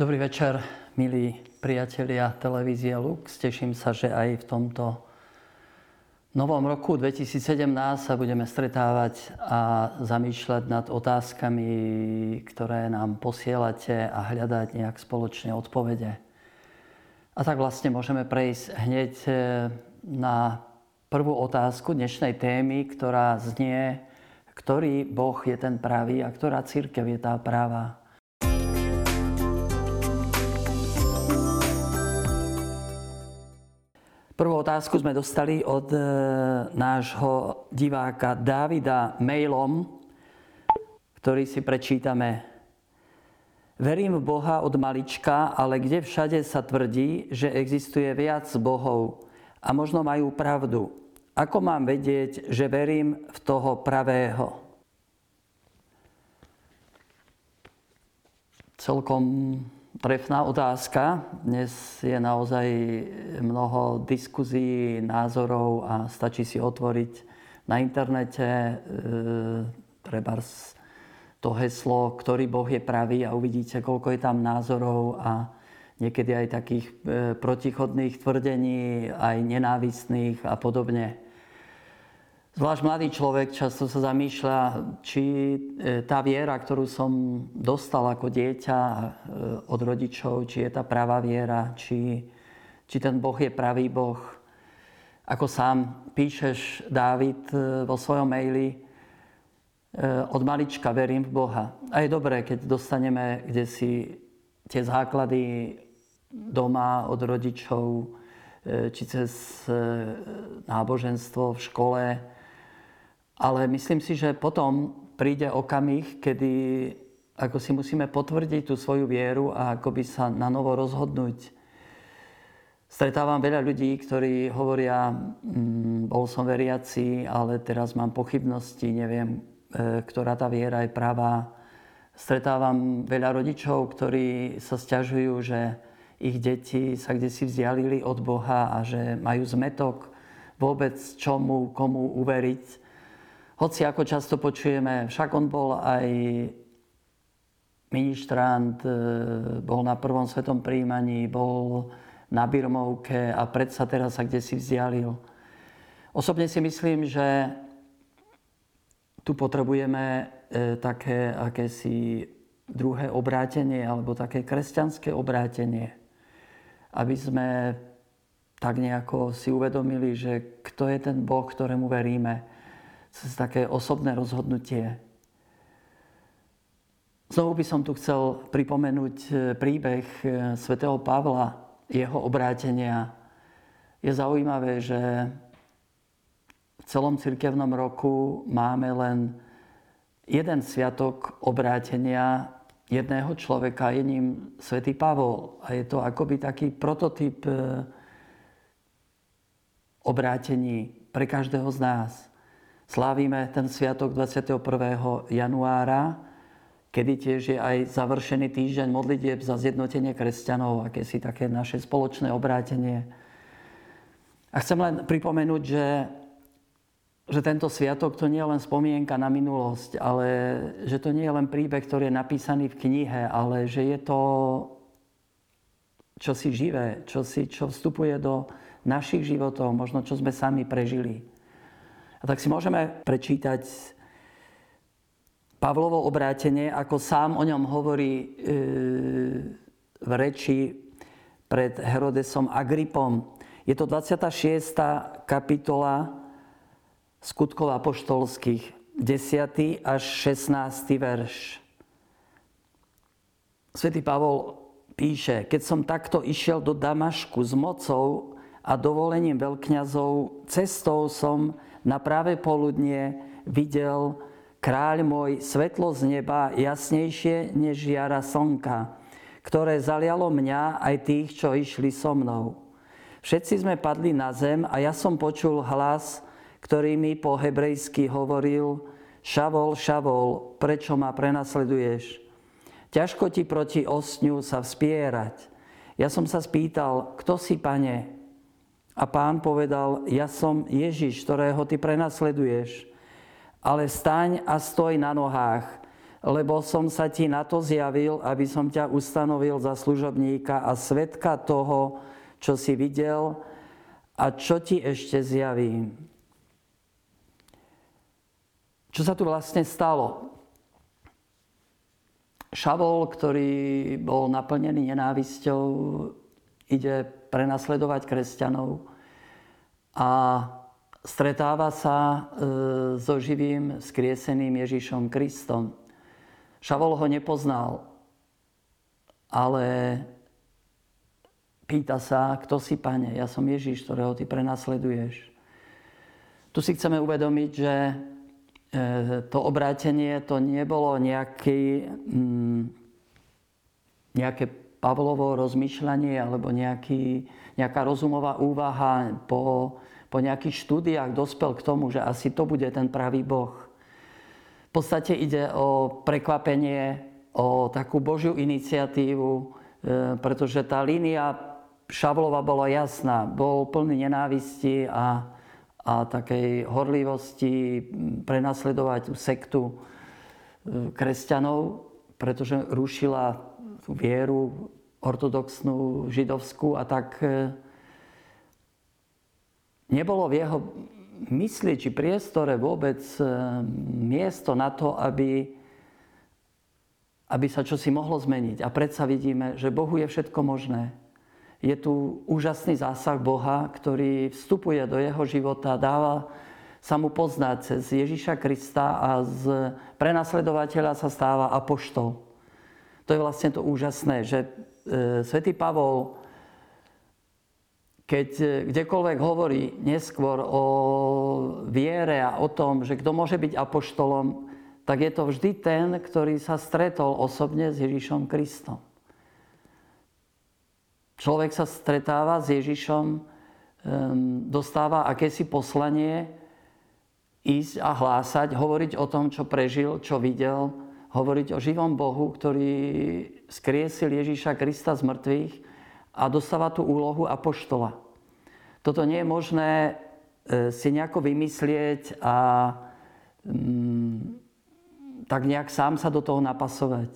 Dobrý večer, milí priatelia televízie Lux. Teším sa, že aj v tomto novom roku 2017 sa budeme stretávať a zamýšľať nad otázkami, ktoré nám posielate a hľadať nejak spoločne odpovede. A tak vlastne môžeme prejsť hneď e, na prvú otázku dnešnej témy, ktorá znie, ktorý Boh je ten pravý a ktorá církev je tá práva. Prvú otázku sme dostali od e, nášho diváka Davida mailom, ktorý si prečítame. Verím v Boha od malička, ale kde všade sa tvrdí, že existuje viac bohov a možno majú pravdu. Ako mám vedieť, že verím v toho pravého? Celkom trefná otázka. Dnes je naozaj mnoho diskuzí, názorov a stačí si otvoriť na internete e, treba to heslo, ktorý Boh je pravý a uvidíte, koľko je tam názorov a niekedy aj takých e, protichodných tvrdení, aj nenávistných a podobne. Zvlášť mladý človek často sa zamýšľa, či e, tá viera, ktorú som dostal ako dieťa e, od rodičov, či je tá pravá viera, či, či ten Boh je pravý Boh. Ako sám píšeš, Dávid, e, vo svojom maili, od malička verím v Boha. A je dobré, keď dostaneme kde si tie základy doma od rodičov, či cez náboženstvo v škole, ale myslím si, že potom príde okamih, kedy ako si musíme potvrdiť tú svoju vieru a ako by sa na novo rozhodnúť. Stretávam veľa ľudí, ktorí hovoria, mm, bol som veriaci, ale teraz mám pochybnosti, neviem, e, ktorá tá viera je pravá. Stretávam veľa rodičov, ktorí sa stiažujú, že ich deti sa kde si vzdialili od Boha a že majú zmetok vôbec čomu, komu uveriť. Hoci ako často počujeme, však on bol aj ministrant, e, bol na prvom svetom príjmaní, bol na Birmovke a predsa teraz sa kde si vzdialil. Osobne si myslím, že tu potrebujeme e, také akési druhé obrátenie alebo také kresťanské obrátenie, aby sme tak nejako si uvedomili, že kto je ten Boh, ktorému veríme cez také osobné rozhodnutie. Znovu by som tu chcel pripomenúť e, príbeh e, svätého Pavla, jeho obrátenia. Je zaujímavé, že v celom cirkevnom roku máme len jeden sviatok obrátenia jedného človeka, je ním svätý Pavol. A je to akoby taký prototyp e, obrátení pre každého z nás slávime ten sviatok 21. januára, kedy tiež je aj završený týždeň modlitieb za zjednotenie kresťanov, aké si také naše spoločné obrátenie. A chcem len pripomenúť, že, že tento sviatok to nie je len spomienka na minulosť, ale že to nie je len príbeh, ktorý je napísaný v knihe, ale že je to čosi živé, čosi, čo vstupuje do našich životov, možno čo sme sami prežili. A tak si môžeme prečítať Pavlovo obrátenie, ako sám o ňom hovorí e, v reči pred Herodesom Agripom. Je to 26. kapitola skutkov apoštolských, 10. až 16. verš. Svetý Pavol píše, keď som takto išiel do Damašku s mocou a dovolením veľkňazov, cestou som na práve poludnie videl kráľ môj svetlo z neba jasnejšie než žiara slnka, ktoré zalialo mňa aj tých, čo išli so mnou. Všetci sme padli na zem a ja som počul hlas, ktorý mi po hebrejsky hovoril Šavol, Šavol, prečo ma prenasleduješ? Ťažko ti proti osňu sa vspierať. Ja som sa spýtal, kto si, pane? A pán povedal, ja som Ježiš, ktorého ty prenasleduješ, ale staň a stoj na nohách. lebo som sa ti na to zjavil, aby som ťa ustanovil za služobníka a svetka toho, čo si videl a čo ti ešte zjavím. Čo sa tu vlastne stalo? Šavol, ktorý bol naplnený nenávisťou, ide prenasledovať kresťanov a stretáva sa e, so živým, skrieseným Ježišom Kristom. Šavol ho nepoznal, ale pýta sa, kto si, pane? Ja som Ježiš, ktorého ty prenasleduješ. Tu si chceme uvedomiť, že e, to obrátenie to nebolo nejaký, mm, nejaké Pavlovo rozmýšľanie alebo nejaký, nejaká rozumová úvaha po, po nejakých štúdiách dospel k tomu, že asi to bude ten pravý Boh. V podstate ide o prekvapenie, o takú Božiu iniciatívu, e, pretože tá línia Šavlova bola jasná. Bol plný nenávisti a, a takej horlivosti prenasledovať sektu e, kresťanov, pretože rušila tú vieru ortodoxnú, židovskú a tak e, nebolo v jeho mysli či priestore vôbec e, miesto na to, aby, aby sa čosi mohlo zmeniť. A predsa vidíme, že Bohu je všetko možné. Je tu úžasný zásah Boha, ktorý vstupuje do jeho života, dáva sa mu poznať cez Ježiša Krista a z prenasledovateľa sa stáva apoštol. To je vlastne to úžasné, že e, svätý Pavol keď e, kdekoľvek hovorí neskôr o viere a o tom, že kto môže byť apoštolom, tak je to vždy ten, ktorý sa stretol osobne s Ježišom Kristom. Človek sa stretáva s Ježišom, dostáva akési poslanie ísť a hlásať, hovoriť o tom, čo prežil, čo videl, hovoriť o živom Bohu, ktorý skriesil Ježiša Krista z mŕtvych a dostáva tú úlohu apoštola. Toto nie je možné e, si nejako vymyslieť a mm, tak nejak sám sa do toho napasovať.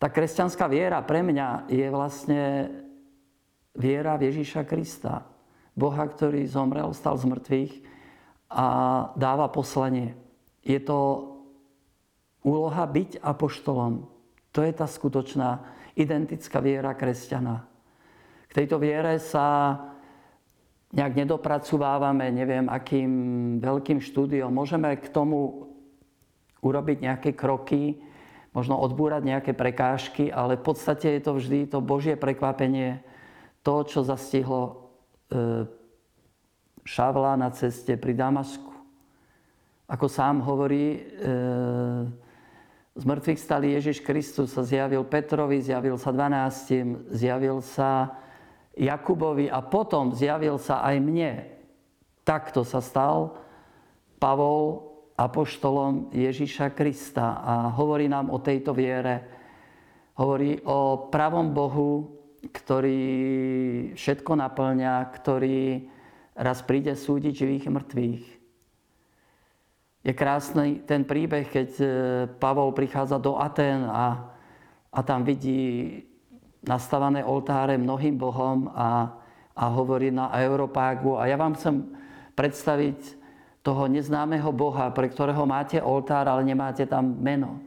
Tá kresťanská viera pre mňa je vlastne viera v Ježíša Krista. Boha, ktorý zomrel, stal z mŕtvych a dáva poslanie. Je to úloha byť apoštolom. To je tá skutočná identická viera kresťana. K tejto viere sa nejak nedopracovávame, neviem, akým veľkým štúdiom. Môžeme k tomu urobiť nejaké kroky, možno odbúrať nejaké prekážky, ale v podstate je to vždy to Božie prekvapenie, to, čo zastihlo e, Šavla na ceste pri Damasku. Ako sám hovorí, e, z mŕtvych stali Ježiš Kristus sa zjavil Petrovi, zjavil sa 12, zjavil sa Jakubovi a potom zjavil sa aj mne. Takto sa stal Pavol apoštolom Ježiša Krista a hovorí nám o tejto viere. Hovorí o pravom Bohu, ktorý všetko naplňa, ktorý raz príde súdiť živých a mŕtvych. Je krásny ten príbeh, keď e, Pavol prichádza do Aten a, a tam vidí nastavané oltáre mnohým bohom a, a hovorí na Europágu. A ja vám chcem predstaviť toho neznámeho Boha, pre ktorého máte oltár, ale nemáte tam meno.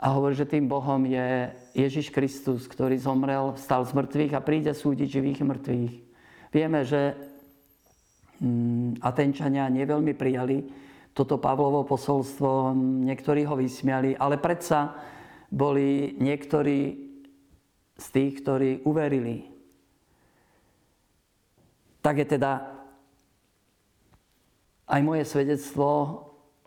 A hovorí, že tým Bohom je Ježiš Kristus, ktorý zomrel, stal z mŕtvych a príde súdiť živých mŕtvych. Vieme, že mm, Atenčania neveľmi prijali toto Pavlovo posolstvo, niektorí ho vysmiali, ale predsa boli niektorí z tých, ktorí uverili. Tak je teda aj moje svedectvo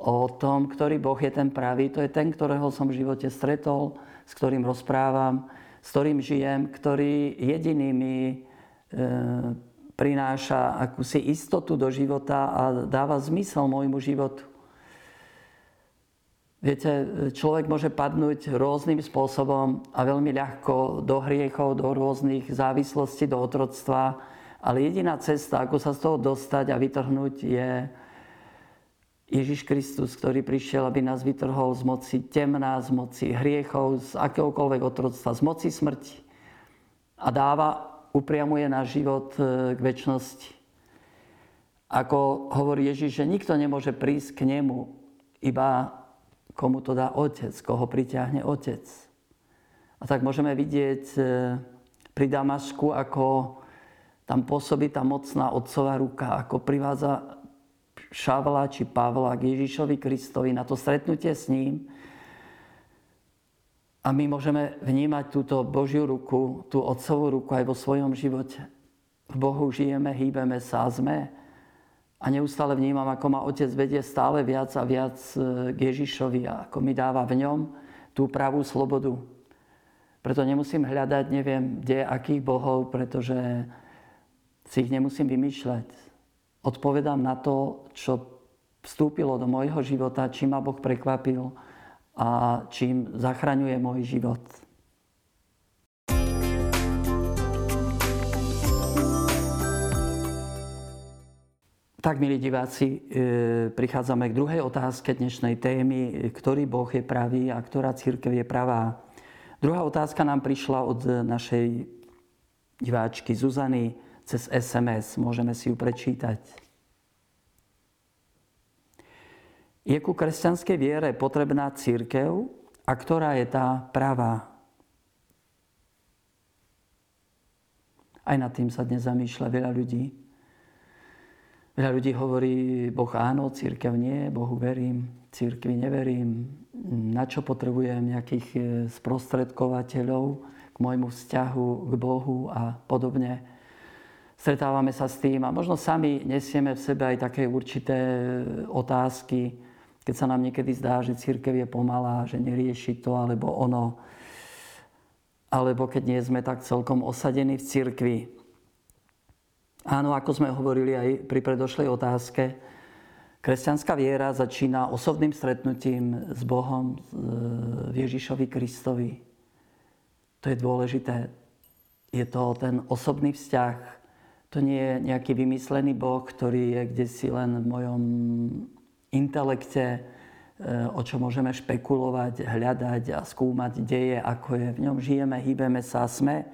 o tom, ktorý Boh je ten pravý. To je ten, ktorého som v živote stretol, s ktorým rozprávam, s ktorým žijem, ktorý jediný mi e, prináša akúsi istotu do života a dáva zmysel môjmu životu. Viete, človek môže padnúť rôznym spôsobom a veľmi ľahko do hriechov, do rôznych závislostí, do otroctva, ale jediná cesta, ako sa z toho dostať a vytrhnúť, je, Ježiš Kristus, ktorý prišiel, aby nás vytrhol z moci temná, z moci hriechov, z akéhokoľvek otroctva, z moci smrti a dáva, upriamuje náš život e, k väčšnosti. Ako hovorí Ježiš, že nikto nemôže prísť k nemu, iba komu to dá Otec, koho priťahne Otec. A tak môžeme vidieť e, pri Damašku, ako tam pôsobí tá mocná otcová ruka, ako privádza Šavla či Pavla k Ježišovi Kristovi na to stretnutie s ním. A my môžeme vnímať túto Božiu ruku, tú Otcovú ruku aj vo svojom živote. V Bohu žijeme, hýbeme sa sme. A neustále vnímam, ako ma Otec vedie stále viac a viac e, k Ježišovi a ako mi dáva v ňom tú pravú slobodu. Preto nemusím hľadať, neviem, kde, akých bohov, pretože si ich nemusím vymýšľať odpovedám na to, čo vstúpilo do môjho života, čím ma Boh prekvapil a čím zachraňuje môj život. Tak, milí diváci, e, prichádzame k druhej otázke dnešnej témy, ktorý Boh je pravý a ktorá církev je pravá. Druhá otázka nám prišla od našej diváčky Zuzany cez SMS. Môžeme si ju prečítať. Je ku kresťanskej viere potrebná církev a ktorá je tá pravá? Aj nad tým sa dnes zamýšľa veľa ľudí. Veľa ľudí hovorí, Boh áno, církev nie, Bohu verím, církvi neverím. Na čo potrebujem nejakých eh, sprostredkovateľov k môjmu vzťahu k Bohu a podobne stretávame sa s tým a možno sami nesieme v sebe aj také určité otázky, keď sa nám niekedy zdá, že církev je pomalá, že nerieši to alebo ono, alebo keď nie sme tak celkom osadení v církvi. Áno, ako sme hovorili aj pri predošlej otázke, kresťanská viera začína osobným stretnutím s Bohom, v Ježišovi Kristovi. To je dôležité. Je to ten osobný vzťah, to nie je nejaký vymyslený Boh, ktorý je kde si len v mojom intelekte, eh, o čo môžeme špekulovať, hľadať a skúmať deje, ako je. V ňom žijeme, hýbeme sa, sme.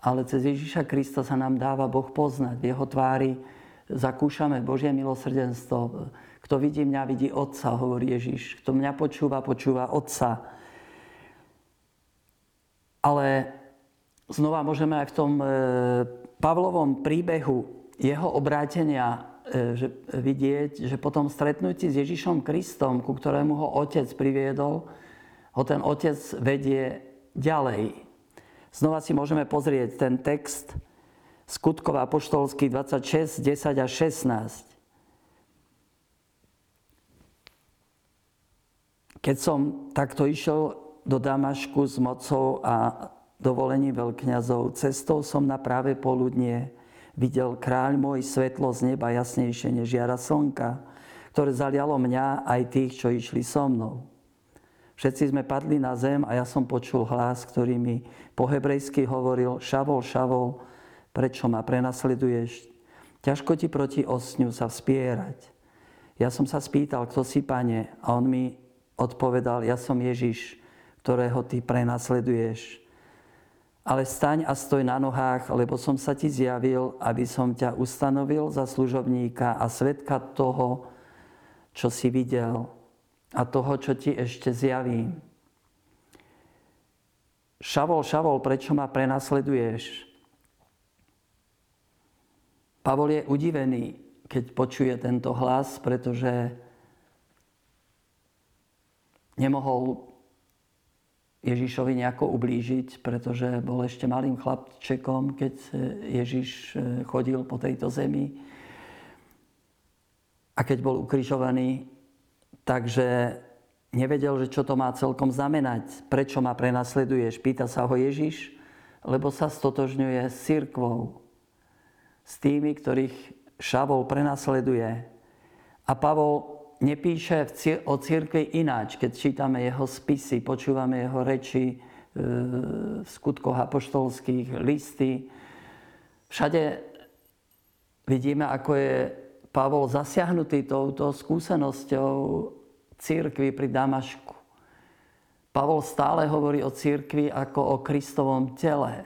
Ale cez Ježiša Krista sa nám dáva Boh poznať. V jeho tvári zakúšame Božie milosrdenstvo. Kto vidí mňa, vidí Otca, hovorí Ježiš. Kto mňa počúva, počúva Otca. Ale znova môžeme aj v tom eh, Pavlovom príbehu jeho obrátenia e, že vidieť, že po stretnutí s Ježišom Kristom, ku ktorému ho otec priviedol, ho ten otec vedie ďalej. Znova si môžeme pozrieť ten text skutkov apoštolských 26, 10 a 16. Keď som takto išiel do Damašku s mocou a dovolení veľkňazov. Cestou som na práve poludnie videl kráľ môj svetlo z neba jasnejšie než jara slnka, ktoré zalialo mňa aj tých, čo išli so mnou. Všetci sme padli na zem a ja som počul hlas, ktorý mi po hebrejsky hovoril Šavol, Šavol, prečo ma prenasleduješ? Ťažko ti proti osňu sa vspierať. Ja som sa spýtal, kto si, pane, a on mi odpovedal, ja som Ježiš, ktorého ty prenasleduješ ale staň a stoj na nohách, lebo som sa ti zjavil, aby som ťa ustanovil za služobníka a svetka toho, čo si videl a toho, čo ti ešte zjavím. Šavol, Šavol, prečo ma prenasleduješ? Pavol je udivený, keď počuje tento hlas, pretože nemohol Ježišovi nejako ublížiť, pretože bol ešte malým chlapčekom, keď Ježiš e, chodil po tejto zemi. A keď bol ukrižovaný, takže nevedel, že čo to má celkom znamenať. Prečo ma prenasleduješ? Pýta sa ho Ježiš, lebo sa stotožňuje s církvou, s tými, ktorých Šavol prenasleduje. A Pavol nepíše o církvi ináč, keď čítame jeho spisy, počúvame jeho reči e, v skutkoch apoštolských, listy. Všade vidíme, ako je Pavol zasiahnutý touto skúsenosťou církvy pri Damašku. Pavol stále hovorí o církvi ako o Kristovom tele.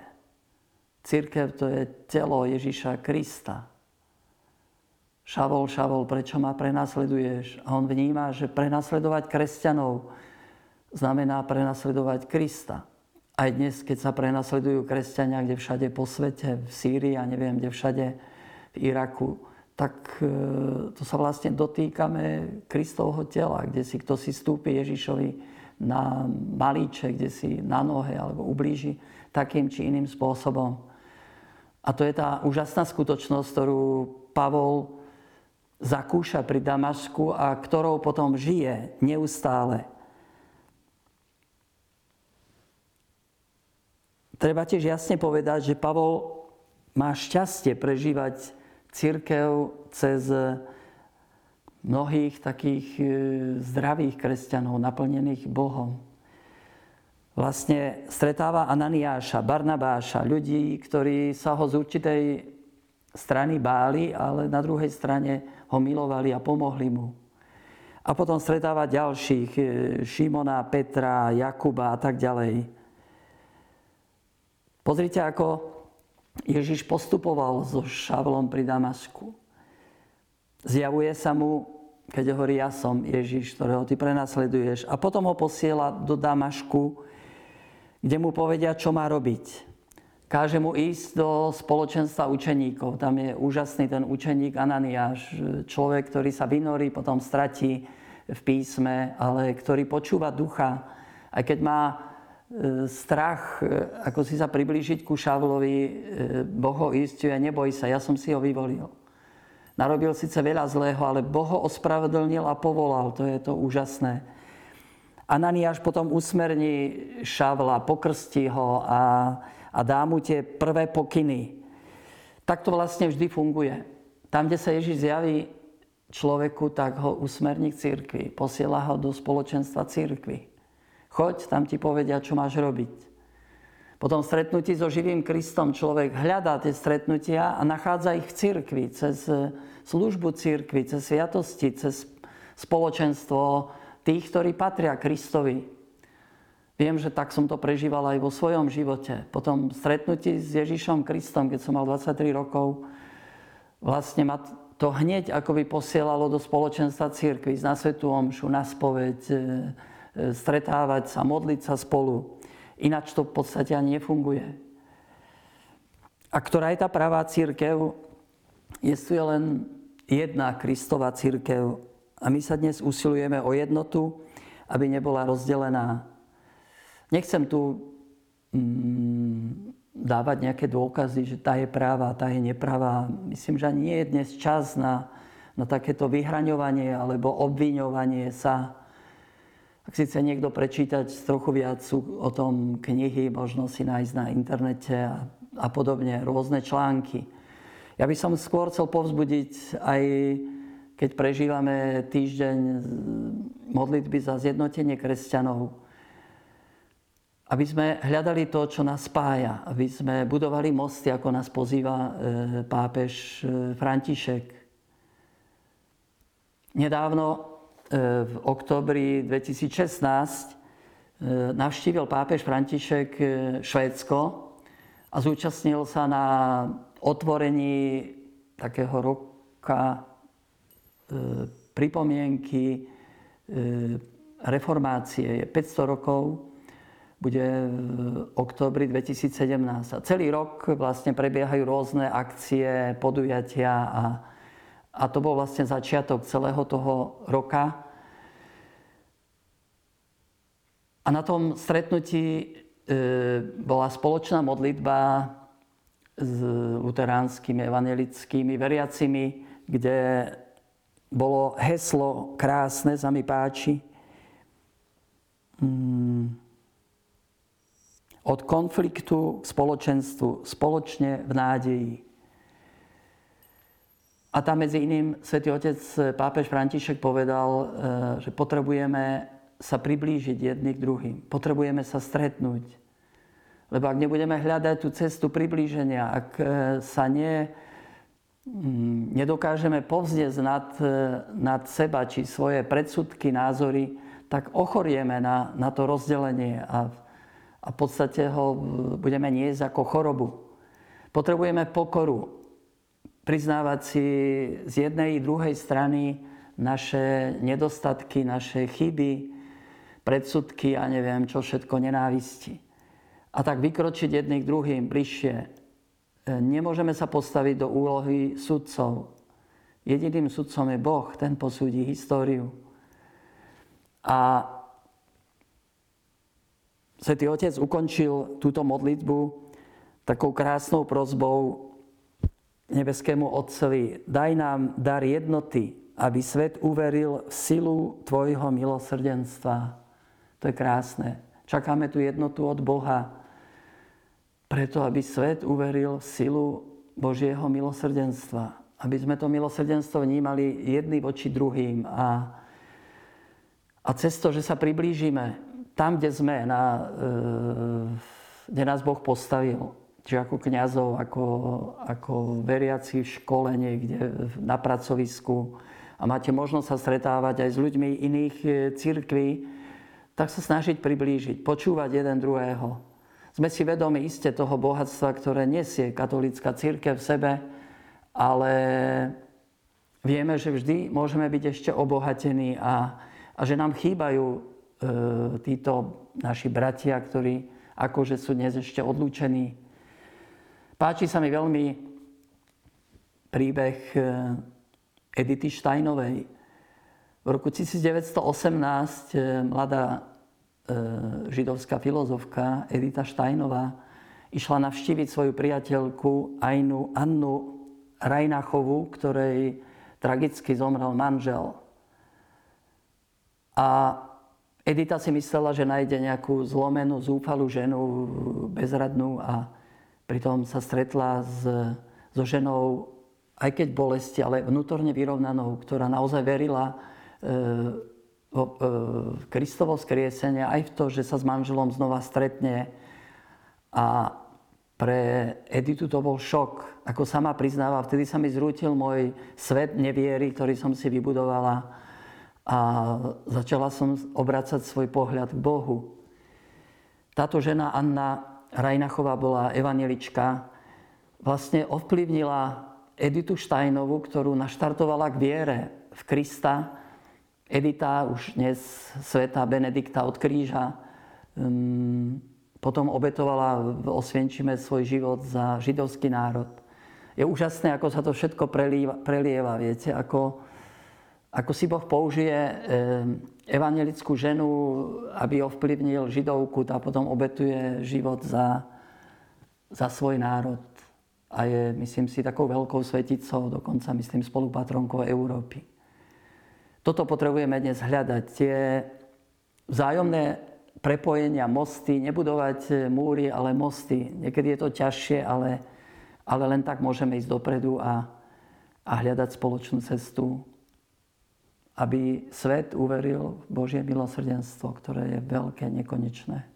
Církev to je telo Ježiša Krista. Šavol, Šavol, prečo ma prenasleduješ? A on vníma, že prenasledovať kresťanov znamená prenasledovať Krista. Aj dnes, keď sa prenasledujú kresťania, kde všade po svete, v Sýrii a neviem, kde všade, v Iraku, tak e, to sa vlastne dotýkame Kristovho tela, kde si kto si stúpi Ježišovi na malíče, kde si na nohe alebo ublíži takým či iným spôsobom. A to je tá úžasná skutočnosť, ktorú Pavol zakúša pri Damašku a ktorou potom žije neustále. Treba tiež jasne povedať, že Pavol má šťastie prežívať církev cez mnohých takých e, zdravých kresťanov, naplnených Bohom. Vlastne stretáva Ananiáša, Barnabáša, ľudí, ktorí sa ho z určitej strany báli, ale na druhej strane ho milovali a pomohli mu. A potom stretáva ďalších, e, Šimona, Petra, Jakuba a tak ďalej. Pozrite, ako Ježiš postupoval so Šavlom pri Damasku. Zjavuje sa mu, keď hovorí, ja som Ježiš, ktorého ty prenasleduješ. A potom ho posiela do Damašku, kde mu povedia, čo má robiť. Káže mu ísť do spoločenstva učeníkov. Tam je úžasný ten učeník Ananiáš, človek, ktorý sa vynorí, potom stratí v písme, ale ktorý počúva ducha. Aj keď má E, strach, e, ako si sa priblížiť ku Šavlovi, e, Boh ho istuje, neboj sa, ja som si ho vyvolil. Narobil síce veľa zlého, ale Boh ho ospravedlnil a povolal, to je to úžasné. Ananiáš potom usmerní Šavla, pokrstí ho a, a dá mu tie prvé pokyny. Tak to vlastne vždy funguje. Tam, kde sa Ježiš zjaví človeku, tak ho usmerní k církvi, posiela ho do spoločenstva církvy. Choď, tam ti povedia, čo máš robiť. Potom stretnutí so živým Kristom človek hľadá tie stretnutia a nachádza ich v cirkvi, cez e, službu cirkvi, cez sviatosti, cez spoločenstvo tých, ktorí patria Kristovi. Viem, že tak som to prežíval aj vo svojom živote. Potom stretnutí s Ježišom Kristom, keď som mal 23 rokov, vlastne ma to hneď akoby posielalo do spoločenstva církvy, na Svetu Omšu, na spoveď, e, stretávať sa, modliť sa spolu. Ináč to v podstate ani nefunguje. A ktorá je tá pravá církev? Je tu len jedna Kristová církev. A my sa dnes usilujeme o jednotu, aby nebola rozdelená. Nechcem tu mm, dávať nejaké dôkazy, že tá je práva, tá je nepravá. Myslím, že ani nie je dnes čas na, na takéto vyhraňovanie alebo obviňovanie sa. Ak si chce niekto prečítať trochu viac o tom knihy, možno si nájsť na internete a, a podobne, rôzne články. Ja by som skôr chcel povzbudiť aj keď prežívame týždeň modlitby za zjednotenie kresťanov, aby sme hľadali to, čo nás spája, aby sme budovali mosty, ako nás pozýva e, pápež e, František. Nedávno E, v oktobri 2016 e, navštívil pápež František Švédsko a zúčastnil sa na otvorení takého roka pripomienky reformácie. Je 500 rokov, bude v oktobri 2017. A celý rok vlastne prebiehajú rôzne akcie, podujatia a a to bol vlastne začiatok celého toho roka. A na tom stretnutí e, bola spoločná modlitba s luteránskymi, evangelickými veriacimi, kde bolo heslo krásne, sa mi páči. Mm. Od konfliktu k spoločenstvu, spoločne v nádeji. A tam medzi iným svätý Otec eh, pápež František povedal, eh, že potrebujeme sa priblížiť jedni k druhým. Potrebujeme sa stretnúť. Lebo ak nebudeme hľadať tú cestu priblíženia, ak eh, sa ne, nedokážeme povznieť nad, nad seba či svoje predsudky, názory, tak ochorieme na, na to rozdelenie a, a v podstate ho budeme niesť ako chorobu. Potrebujeme pokoru, priznávať si z jednej i druhej strany naše nedostatky, naše chyby, predsudky a neviem čo všetko, nenávisti. A tak vykročiť jedných druhým bližšie. Nemôžeme sa postaviť do úlohy sudcov. Jediným sudcom je Boh, ten posúdi históriu. A Svetý Otec ukončil túto modlitbu takou krásnou prozbou nebeskému Otcovi. Daj nám dar jednoty, aby svet uveril v silu Tvojho milosrdenstva. To je krásne. Čakáme tú jednotu od Boha, preto aby svet uveril silu Božieho milosrdenstva. Aby sme to milosrdenstvo vnímali jedný voči druhým. A, a cez to, že sa priblížime tam, kde sme, na, e, kde nás Boh postavil, či ako kňazov, ako, ako veriaci v škole niekde na pracovisku a máte možnosť sa stretávať aj s ľuďmi iných e, církví, tak sa snažiť priblížiť, počúvať jeden druhého. Sme si vedomi iste toho bohatstva, ktoré nesie katolická církev v sebe, ale vieme, že vždy môžeme byť ešte obohatení a, a že nám chýbajú e, títo naši bratia, ktorí akože sú dnes ešte odlúčení Páči sa mi veľmi príbeh eh, Edity Steinovej. V roku 1918 eh, mladá židovská filozofka Edita Steinová išla navštíviť svoju priateľku Ainu, Annu Rajnachovú, ktorej tragicky zomrel manžel. A Edita si myslela, že nájde nejakú zlomenú, zúfalú ženu, bezradnú a Pritom sa stretla s, so ženou, aj keď bolesti, ale vnútorne vyrovnanou, ktorá naozaj verila e, e, Kristovo skriesenie, aj v to, že sa s manželom znova stretne. A pre Editu to bol šok. Ako sama priznáva, vtedy sa mi zrútil môj svet neviery, ktorý som si vybudovala a začala som obracať svoj pohľad k Bohu. Táto žena Anna Rajnachová bola evanelička, vlastne ovplyvnila Editu Štajnovú, ktorú naštartovala k viere v Krista. Edita, už dnes sveta Benedikta od kríža, um, potom obetovala v Osvienčime svoj život za židovský národ. Je úžasné, ako sa to všetko prelieva, prelieva viete, ako, ako si Boh použije um, evangelickú ženu, aby ovplyvnil židovku, tá potom obetuje život za, za svoj národ. A je, myslím si, takou veľkou sveticou, dokonca myslím spolupatronkou Európy. Toto potrebujeme dnes hľadať. Tie vzájomné prepojenia, mosty, nebudovať múry, ale mosty. Niekedy je to ťažšie, ale, ale len tak môžeme ísť dopredu a, a hľadať spoločnú cestu aby svet uveril v Božie milosrdenstvo, ktoré je veľké, nekonečné.